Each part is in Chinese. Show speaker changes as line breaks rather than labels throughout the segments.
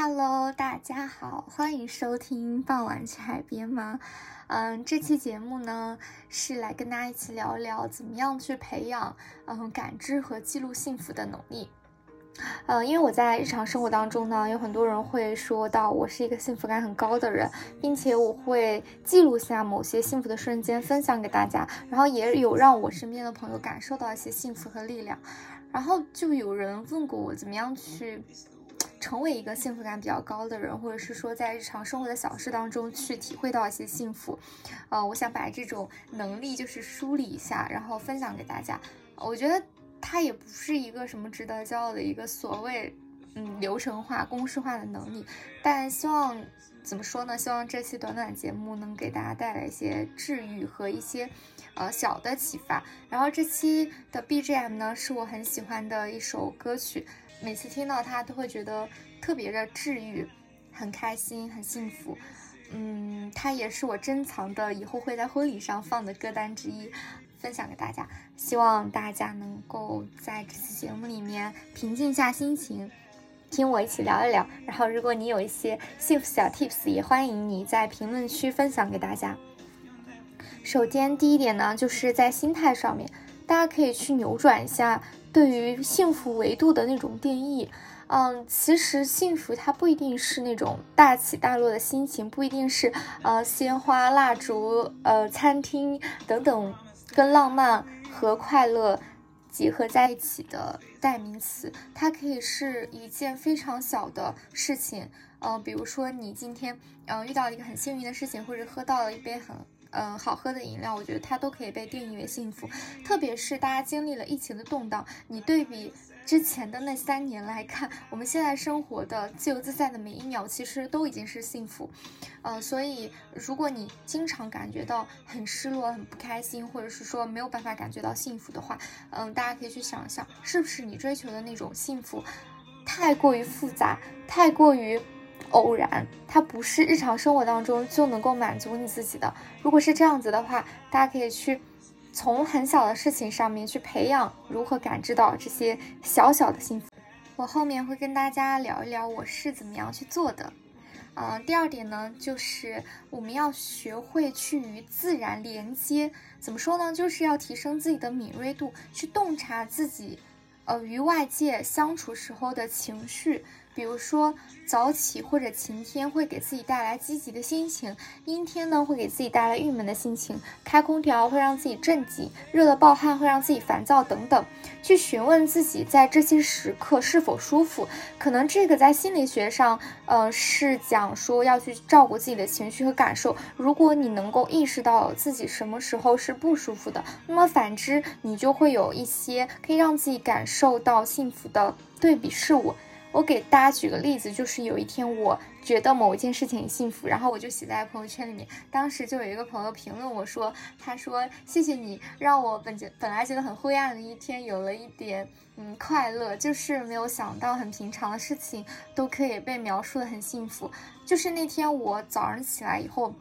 Hello，大家好，欢迎收听《傍晚去海边》吗？嗯，这期节目呢是来跟大家一起聊聊怎么样去培养嗯感知和记录幸福的能力。呃，因为我在日常生活当中呢，有很多人会说到我是一个幸福感很高的人，并且我会记录下某些幸福的瞬间分享给大家，然后也有让我身边的朋友感受到一些幸福和力量。然后就有人问过我怎么样去。成为一个幸福感比较高的人，或者是说在日常生活的小事当中去体会到一些幸福，呃，我想把这种能力就是梳理一下，然后分享给大家。我觉得它也不是一个什么值得骄傲的一个所谓嗯流程化、公式化的能力，但希望怎么说呢？希望这期短短节目能给大家带来一些治愈和一些呃小的启发。然后这期的 BGM 呢，是我很喜欢的一首歌曲。每次听到它都会觉得特别的治愈，很开心，很幸福。嗯，它也是我珍藏的，以后会在婚礼上放的歌单之一，分享给大家。希望大家能够在这期节目里面平静下心情，听我一起聊一聊。然后，如果你有一些幸福小 tips，也欢迎你在评论区分享给大家。首先，第一点呢，就是在心态上面，大家可以去扭转一下。对于幸福维度的那种定义，嗯，其实幸福它不一定是那种大起大落的心情，不一定是呃鲜花、蜡烛、呃餐厅等等跟浪漫和快乐结合在一起的代名词，它可以是一件非常小的事情，呃，比如说你今天嗯遇到一个很幸运的事情，或者喝到了一杯很。嗯，好喝的饮料，我觉得它都可以被定义为幸福。特别是大家经历了疫情的动荡，你对比之前的那三年来看，我们现在生活的自由自在的每一秒，其实都已经是幸福。呃，所以如果你经常感觉到很失落、很不开心，或者是说没有办法感觉到幸福的话，嗯，大家可以去想想，是不是你追求的那种幸福太过于复杂，太过于。偶然，它不是日常生活当中就能够满足你自己的。如果是这样子的话，大家可以去从很小的事情上面去培养如何感知到这些小小的幸福。我后面会跟大家聊一聊我是怎么样去做的。嗯，第二点呢，就是我们要学会去与自然连接。怎么说呢？就是要提升自己的敏锐度，去洞察自己，呃，与外界相处时候的情绪。比如说早起或者晴天会给自己带来积极的心情，阴天呢会给自己带来郁闷的心情。开空调会让自己震急，热的暴汗会让自己烦躁等等。去询问自己在这些时刻是否舒服，可能这个在心理学上，呃，是讲说要去照顾自己的情绪和感受。如果你能够意识到自己什么时候是不舒服的，那么反之，你就会有一些可以让自己感受到幸福的对比事物。我给大家举个例子，就是有一天我觉得某一件事情很幸福，然后我就写在朋友圈里面。当时就有一个朋友评论我说：“他说谢谢你，让我本觉本来觉得很灰暗的一天有了一点嗯快乐，就是没有想到很平常的事情都可以被描述的很幸福。就是那天我早上起来以后，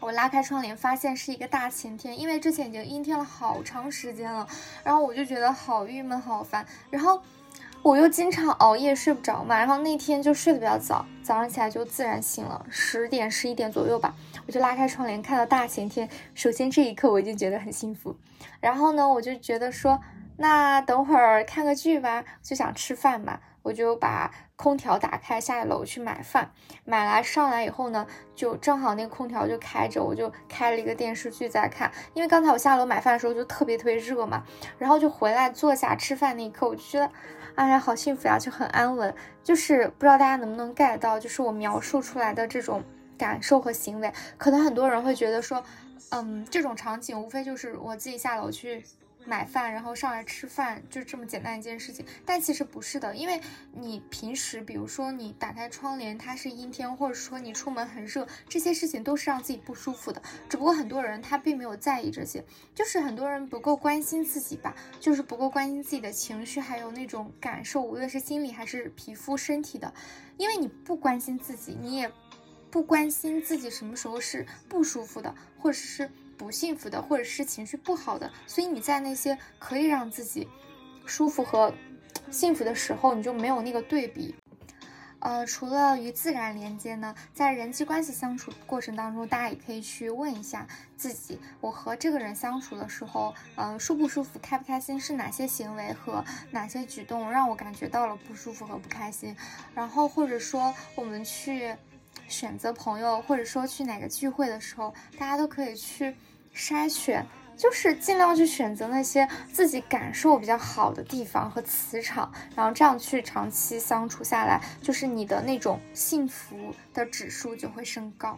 我拉开窗帘，发现是一个大晴天，因为之前已经阴天了好长时间了，然后我就觉得好郁闷好烦，然后。我又经常熬夜睡不着嘛，然后那天就睡得比较早，早上起来就自然醒了，十点十一点左右吧，我就拉开窗帘看到大晴天，首先这一刻我已经觉得很幸福，然后呢，我就觉得说，那等会儿看个剧吧，就想吃饭嘛，我就把空调打开，下楼去买饭，买来上来以后呢，就正好那个空调就开着，我就开了一个电视剧在看，因为刚才我下楼买饭的时候就特别特别热嘛，然后就回来坐下吃饭那一刻，我就觉得。哎呀，好幸福呀，就很安稳。就是不知道大家能不能 get 到，就是我描述出来的这种感受和行为，可能很多人会觉得说，嗯，这种场景无非就是我自己下楼去。买饭，然后上来吃饭，就这么简单一件事情。但其实不是的，因为你平时，比如说你打开窗帘，它是阴天，或者说你出门很热，这些事情都是让自己不舒服的。只不过很多人他并没有在意这些，就是很多人不够关心自己吧，就是不够关心自己的情绪，还有那种感受，无论是心理还是皮肤、身体的。因为你不关心自己，你也不关心自己什么时候是不舒服的，或者是。不幸福的，或者是情绪不好的，所以你在那些可以让自己舒服和幸福的时候，你就没有那个对比。呃，除了与自然连接呢，在人际关系相处过程当中，大家也可以去问一下自己：我和这个人相处的时候，嗯，舒不舒服，开不开心？是哪些行为和哪些举动让我感觉到了不舒服和不开心？然后或者说我们去选择朋友，或者说去哪个聚会的时候，大家都可以去筛选。就是尽量去选择那些自己感受比较好的地方和磁场，然后这样去长期相处下来，就是你的那种幸福的指数就会升高。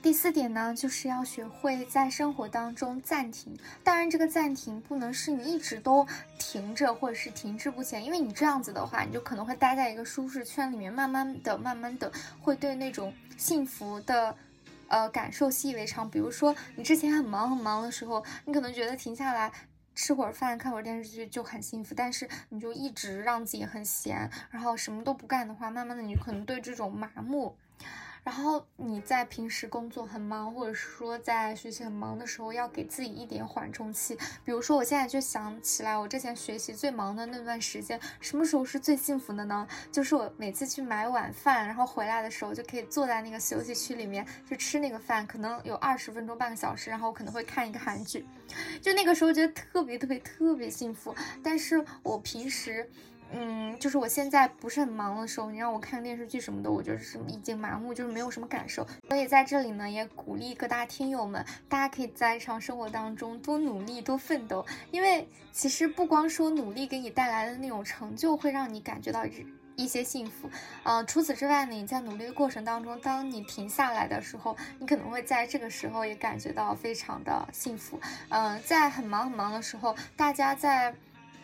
第四点呢，就是要学会在生活当中暂停。当然，这个暂停不能是你一直都停着或者是停滞不前，因为你这样子的话，你就可能会待在一个舒适圈里面，慢慢的、慢慢的会对那种幸福的。呃，感受习以为常。比如说，你之前很忙很忙的时候，你可能觉得停下来吃会儿饭、看会儿电视剧就很幸福。但是，你就一直让自己很闲，然后什么都不干的话，慢慢的你可能对这种麻木。然后你在平时工作很忙，或者说在学习很忙的时候，要给自己一点缓冲期。比如说，我现在就想起来，我之前学习最忙的那段时间，什么时候是最幸福的呢？就是我每次去买晚饭，然后回来的时候，就可以坐在那个休息区里面去吃那个饭，可能有二十分钟、半个小时，然后我可能会看一个韩剧，就那个时候觉得特别特别特别幸福。但是我平时。嗯，就是我现在不是很忙的时候，你让我看电视剧什么的，我就是已经麻木，就是没有什么感受。所以在这里呢，也鼓励各大听友们，大家可以在日常生活当中多努力、多奋斗，因为其实不光说努力给你带来的那种成就会让你感觉到一些幸福，呃，除此之外呢，你在努力的过程当中，当你停下来的时候，你可能会在这个时候也感觉到非常的幸福。嗯，在很忙很忙的时候，大家在。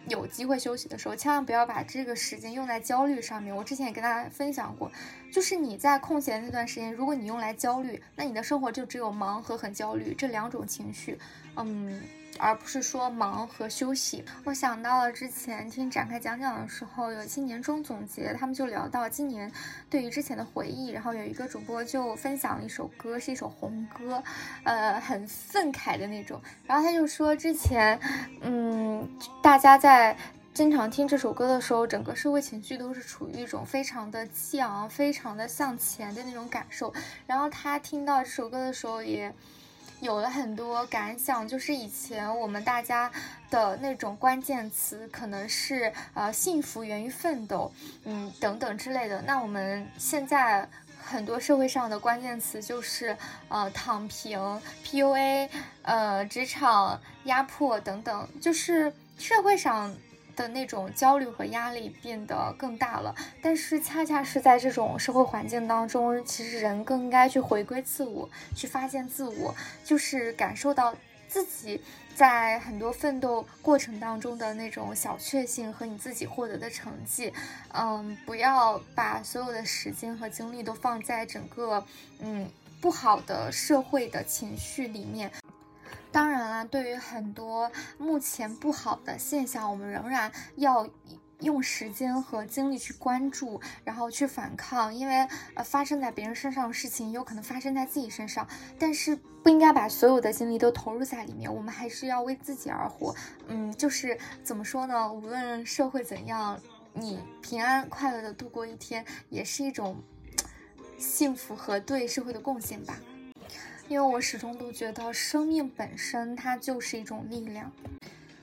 有机会休息的时候，千万不要把这个时间用在焦虑上面。我之前也跟大家分享过，就是你在空闲那段时间，如果你用来焦虑，那你的生活就只有忙和很焦虑这两种情绪。嗯。而不是说忙和休息。我想到了之前听展开讲讲的时候，有一期年终总结，他们就聊到今年对于之前的回忆。然后有一个主播就分享了一首歌，是一首红歌，呃，很愤慨的那种。然后他就说，之前，嗯，大家在经常听这首歌的时候，整个社会情绪都是处于一种非常的激昂、非常的向前的那种感受。然后他听到这首歌的时候，也。有了很多感想，就是以前我们大家的那种关键词可能是呃幸福源于奋斗，嗯等等之类的。那我们现在很多社会上的关键词就是呃躺平、PUA、呃职场压迫等等，就是社会上。的那种焦虑和压力变得更大了，但是恰恰是在这种社会环境当中，其实人更应该去回归自我，去发现自我，就是感受到自己在很多奋斗过程当中的那种小确幸和你自己获得的成绩。嗯，不要把所有的时间和精力都放在整个嗯不好的社会的情绪里面。当然啦，对于很多目前不好的现象，我们仍然要用时间和精力去关注，然后去反抗。因为呃，发生在别人身上的事情，有可能发生在自己身上，但是不应该把所有的精力都投入在里面。我们还是要为自己而活。嗯，就是怎么说呢？无论社会怎样，你平安快乐的度过一天，也是一种幸福和对社会的贡献吧。因为我始终都觉得生命本身它就是一种力量。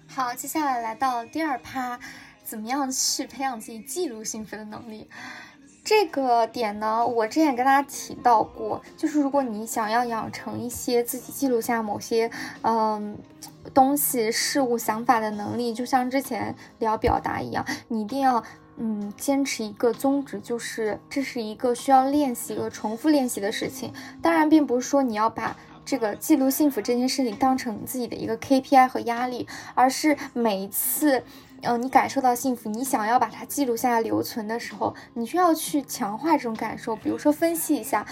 好，接下来来到第二趴，怎么样去培养自己记录幸福的能力？这个点呢，我之前跟大家提到过，就是如果你想要养成一些自己记录下某些嗯东西、事物、想法的能力，就像之前聊表达一样，你一定要。嗯，坚持一个宗旨，就是这是一个需要练习和重复练习的事情。当然，并不是说你要把这个记录幸福这件事情当成自己的一个 KPI 和压力，而是每一次，嗯，你感受到幸福，你想要把它记录下来留存的时候，你需要去强化这种感受。比如说，分析一下，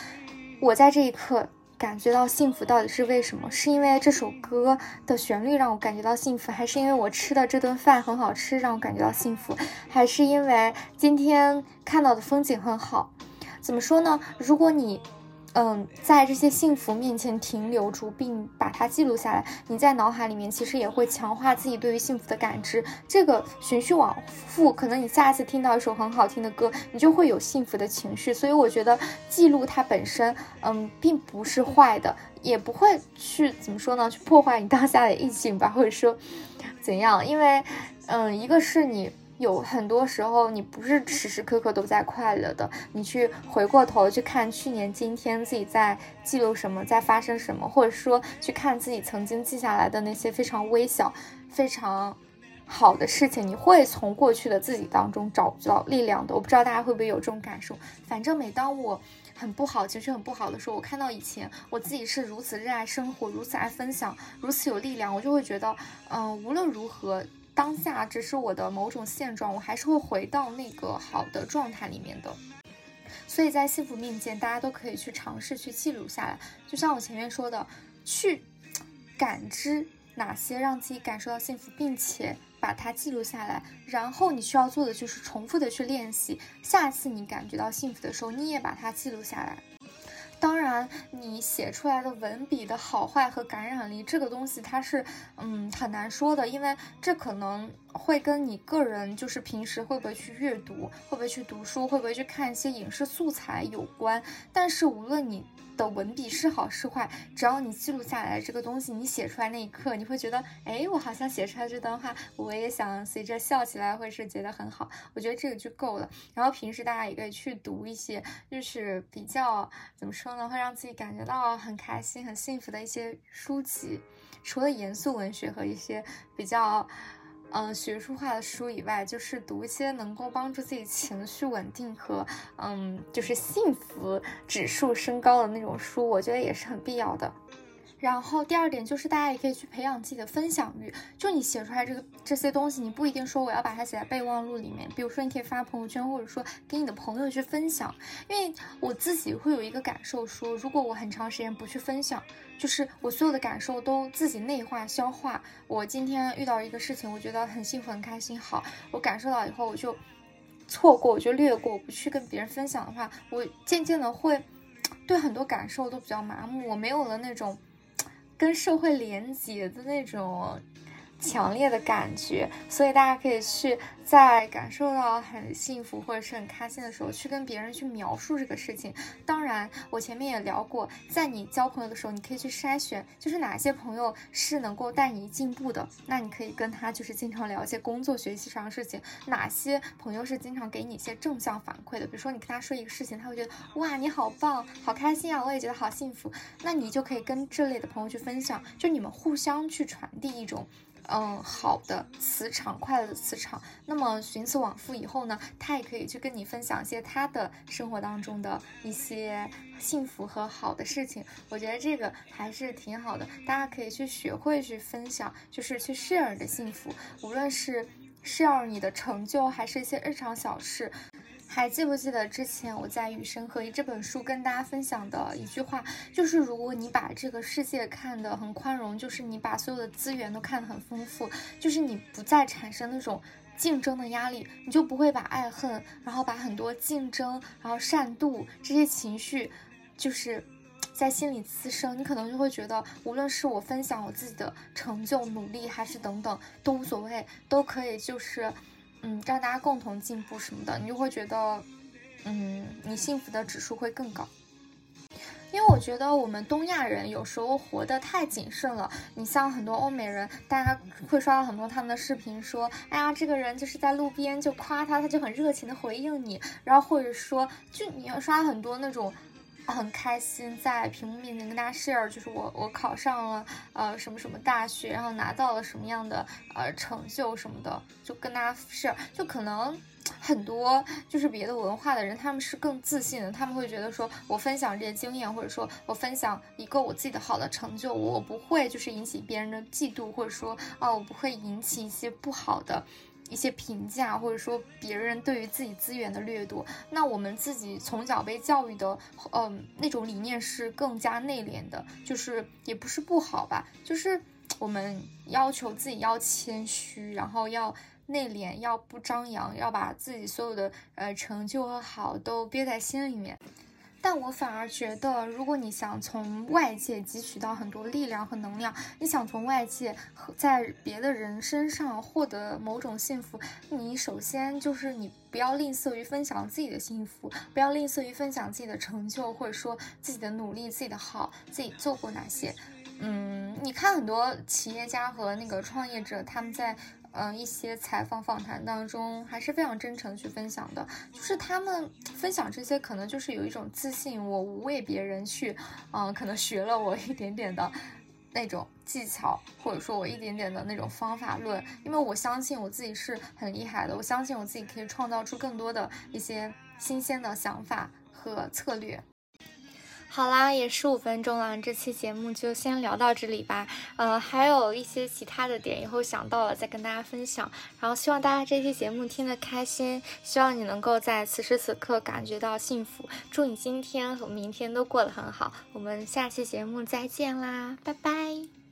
我在这一刻。感觉到幸福到底是为什么？是因为这首歌的旋律让我感觉到幸福，还是因为我吃的这顿饭很好吃让我感觉到幸福，还是因为今天看到的风景很好？怎么说呢？如果你嗯，在这些幸福面前停留住，并把它记录下来。你在脑海里面其实也会强化自己对于幸福的感知。这个循序往复，可能你下次听到一首很好听的歌，你就会有幸福的情绪。所以我觉得记录它本身，嗯，并不是坏的，也不会去怎么说呢，去破坏你当下的意境吧，或者说怎样？因为，嗯，一个是你。有很多时候，你不是时时刻刻都在快乐的。你去回过头去看去年、今天自己在记录什么，在发生什么，或者说去看自己曾经记下来的那些非常微小、非常好的事情，你会从过去的自己当中找到力量的。我不知道大家会不会有这种感受。反正每当我很不好、情绪很不好的时候，我看到以前我自己是如此热爱生活、如此爱分享、如此有力量，我就会觉得，嗯，无论如何。当下只是我的某种现状，我还是会回到那个好的状态里面的。所以在幸福面前，大家都可以去尝试去记录下来。就像我前面说的，去感知哪些让自己感受到幸福，并且把它记录下来。然后你需要做的就是重复的去练习。下次你感觉到幸福的时候，你也把它记录下来。当然，你写出来的文笔的好坏和感染力，这个东西它是，嗯，很难说的，因为这可能会跟你个人就是平时会不会去阅读，会不会去读书，会不会去看一些影视素材有关。但是无论你。的文笔是好是坏，只要你记录下来这个东西，你写出来那一刻，你会觉得，哎，我好像写出来这段话，我也想随着笑起来，或者是觉得很好。我觉得这个就够了。然后平时大家也可以去读一些，就是比较怎么说呢，会让自己感觉到很开心、很幸福的一些书籍，除了严肃文学和一些比较。嗯，学术化的书以外，就是读一些能够帮助自己情绪稳定和嗯，就是幸福指数升高的那种书，我觉得也是很必要的。然后第二点就是，大家也可以去培养自己的分享欲。就你写出来这个这些东西，你不一定说我要把它写在备忘录里面。比如说，你可以发朋友圈，或者说给你的朋友去分享。因为我自己会有一个感受，说如果我很长时间不去分享，就是我所有的感受都自己内化消化。我今天遇到一个事情，我觉得很幸福很开心，好，我感受到以后我就错过，我就略过，我不去跟别人分享的话，我渐渐的会 对很多感受都比较麻木，我没有了那种。跟社会连接的那种。强烈的感觉，所以大家可以去在感受到很幸福或者是很开心的时候，去跟别人去描述这个事情。当然，我前面也聊过，在你交朋友的时候，你可以去筛选，就是哪些朋友是能够带你进步的，那你可以跟他就是经常聊一些工作、学习上的事情。哪些朋友是经常给你一些正向反馈的，比如说你跟他说一个事情，他会觉得哇你好棒，好开心啊，我也觉得好幸福，那你就可以跟这类的朋友去分享，就你们互相去传递一种。嗯，好的磁场，快乐的磁场。那么循此往复以后呢，他也可以去跟你分享一些他的生活当中的一些幸福和好的事情。我觉得这个还是挺好的，大家可以去学会去分享，就是去 share 你的幸福，无论是 share 你的成就，还是一些日常小事。还记不记得之前我在《与神合一》这本书跟大家分享的一句话，就是如果你把这个世界看得很宽容，就是你把所有的资源都看得很丰富，就是你不再产生那种竞争的压力，你就不会把爱恨，然后把很多竞争，然后善妒这些情绪，就是在心里滋生。你可能就会觉得，无论是我分享我自己的成就、努力，还是等等，都无所谓，都可以，就是。嗯，让大家共同进步什么的，你就会觉得，嗯，你幸福的指数会更高。因为我觉得我们东亚人有时候活得太谨慎了。你像很多欧美人，大家会刷到很多他们的视频，说，哎呀，这个人就是在路边就夸他，他就很热情的回应你，然后或者说，就你要刷很多那种。很开心在屏幕面前跟大家 share，就是我我考上了呃什么什么大学，然后拿到了什么样的呃成就什么的，就跟大家 share。就可能很多就是别的文化的人，他们是更自信的，他们会觉得说我分享这些经验，或者说我分享一个我自己的好的成就，我不会就是引起别人的嫉妒，或者说啊我不会引起一些不好的。一些评价，或者说别人对于自己资源的掠夺，那我们自己从小被教育的，嗯，那种理念是更加内敛的，就是也不是不好吧，就是我们要求自己要谦虚，然后要内敛，要不张扬，要把自己所有的呃成就和好都憋在心里面。但我反而觉得，如果你想从外界汲取到很多力量和能量，你想从外界和在别的人身上获得某种幸福，你首先就是你不要吝啬于分享自己的幸福，不要吝啬于分享自己的成就，或者说自己的努力、自己的好、自己做过哪些。嗯，你看很多企业家和那个创业者，他们在嗯一些采访访谈当中，还是非常真诚去分享的。就是他们分享这些，可能就是有一种自信，我无为别人去，嗯，可能学了我一点点的那种技巧，或者说我一点点的那种方法论。因为我相信我自己是很厉害的，我相信我自己可以创造出更多的一些新鲜的想法和策略。好啦，也十五分钟了，这期节目就先聊到这里吧。呃，还有一些其他的点，以后想到了再跟大家分享。然后希望大家这期节目听得开心，希望你能够在此时此刻感觉到幸福。祝你今天和明天都过得很好。我们下期节目再见啦，拜拜。